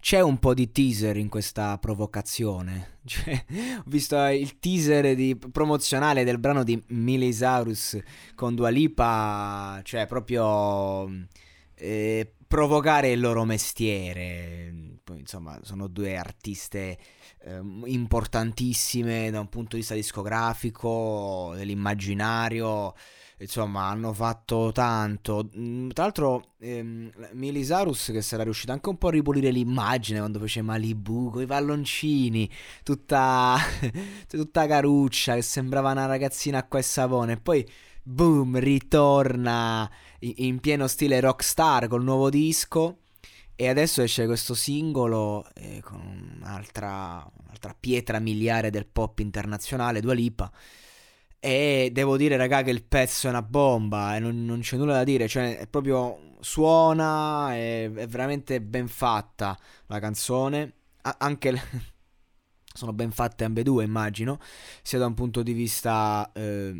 C'è un po' di teaser in questa provocazione. Cioè, ho visto il teaser di, promozionale del brano di Milisaurus con Dua Lipa, cioè proprio eh, provocare il loro mestiere. Insomma, sono due artiste eh, importantissime da un punto di vista discografico, dell'immaginario insomma hanno fatto tanto. Mm, tra l'altro ehm, Milisaurus che sarà riuscito anche un po' a ripulire l'immagine quando fece Malibu con i palloncini, tutta, tutta caruccia che sembrava una ragazzina acqua e savone. E poi boom, ritorna in pieno stile rockstar col nuovo disco. E adesso esce questo singolo eh, con un'altra, un'altra pietra miliare del pop internazionale, Dua Lipa e devo dire, raga, che il pezzo è una bomba e non, non c'è nulla da dire. Cioè, è proprio suona, è, è veramente ben fatta la canzone. A- anche le... sono ben fatte ambedue, immagino, sia da un punto di vista eh,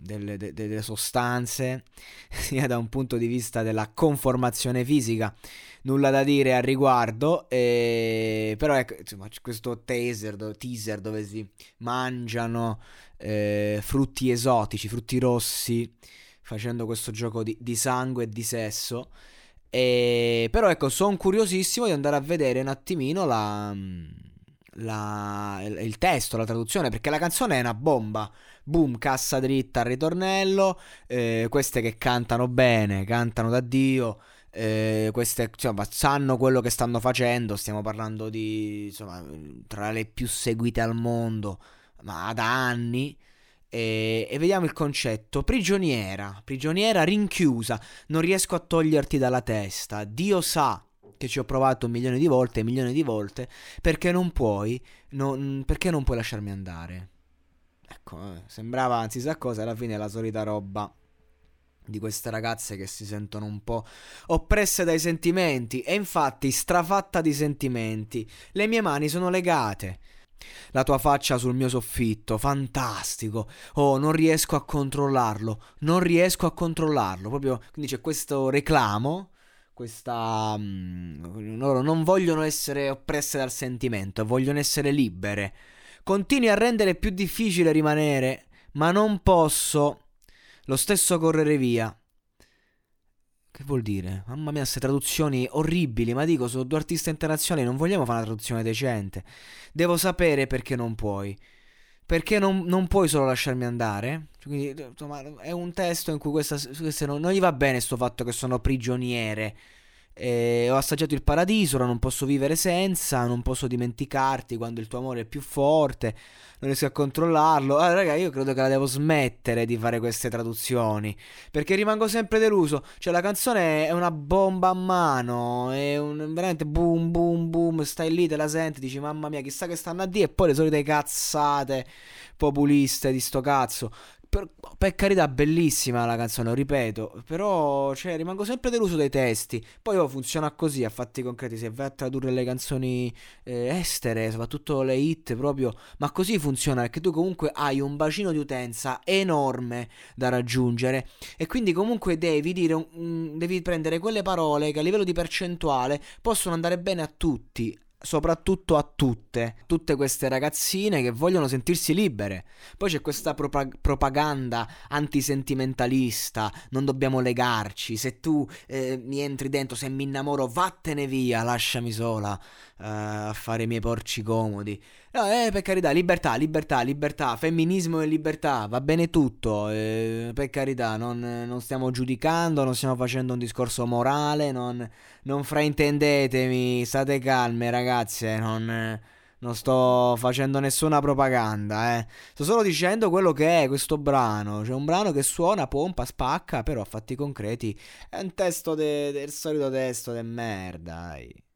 delle, de- delle sostanze, sia da un punto di vista della conformazione fisica. Nulla da dire al riguardo, e... però ecco, insomma, c'è questo teaser, teaser dove si mangiano eh, frutti esotici, frutti rossi, facendo questo gioco di, di sangue e di sesso. E, però ecco, sono curiosissimo di andare a vedere un attimino la, la, il testo, la traduzione, perché la canzone è una bomba. Boom, cassa dritta al ritornello, eh, queste che cantano bene, cantano da Dio. Eh, queste insomma, sanno quello che stanno facendo. Stiamo parlando di insomma, tra le più seguite al mondo ma da anni. E, e, vediamo il concetto. Prigioniera, prigioniera rinchiusa, non riesco a toglierti dalla testa. Dio sa che ci ho provato milioni di volte e milioni di volte, perché non puoi, non, perché non puoi lasciarmi andare. Ecco, eh, sembrava, anzi sa cosa, alla fine la solita roba di queste ragazze che si sentono un po' oppresse dai sentimenti e infatti strafatta di sentimenti. Le mie mani sono legate. La tua faccia sul mio soffitto, fantastico. Oh, non riesco a controllarlo, non riesco a controllarlo. Proprio, quindi c'è questo reclamo, questa... Mm, loro non vogliono essere oppresse dal sentimento, vogliono essere libere. Continui a rendere più difficile rimanere, ma non posso lo stesso correre via. Che vuol dire? Mamma mia, queste traduzioni orribili, ma dico, sono due artisti internazionali, non vogliamo fare una traduzione decente. Devo sapere perché non puoi. Perché non, non puoi solo lasciarmi andare? Quindi, insomma, è un testo in cui questa, queste non, non gli va bene sto fatto che sono prigioniere. Eh, ho assaggiato il paradiso, ora non posso vivere senza, non posso dimenticarti quando il tuo amore è più forte, non riesco a controllarlo. Allora, raga, io credo che la devo smettere di fare queste traduzioni, perché rimango sempre deluso. Cioè, la canzone è una bomba a mano, è un, veramente boom, boom, boom, stai lì, te la senti, dici, mamma mia, chissà che stanno a dire, e poi le solite cazzate populiste di sto cazzo per, per, carità, bellissima la canzone, ripeto. Però, cioè, rimango sempre deluso dai testi. Poi oh, funziona così a fatti concreti. Se vai a tradurre le canzoni eh, estere, soprattutto le hit, proprio. Ma così funziona perché tu comunque hai un bacino di utenza enorme da raggiungere. E quindi, comunque, devi dire, un, devi prendere quelle parole che a livello di percentuale possono andare bene a tutti soprattutto a tutte, tutte queste ragazzine che vogliono sentirsi libere. Poi c'è questa propag- propaganda antisentimentalista, non dobbiamo legarci, se tu eh, mi entri dentro, se mi innamoro, vattene via, lasciami sola a fare i miei porci comodi. No, eh, per carità, libertà, libertà, libertà, femminismo e libertà, va bene tutto, eh, per carità, non, non, stiamo giudicando, non stiamo facendo un discorso morale, non, non fraintendetemi, state calme ragazze, non, non, sto facendo nessuna propaganda, eh. sto solo dicendo quello che è questo brano, c'è un brano che suona, pompa, spacca, però a fatti concreti è un testo de, del solito testo de merda, dai.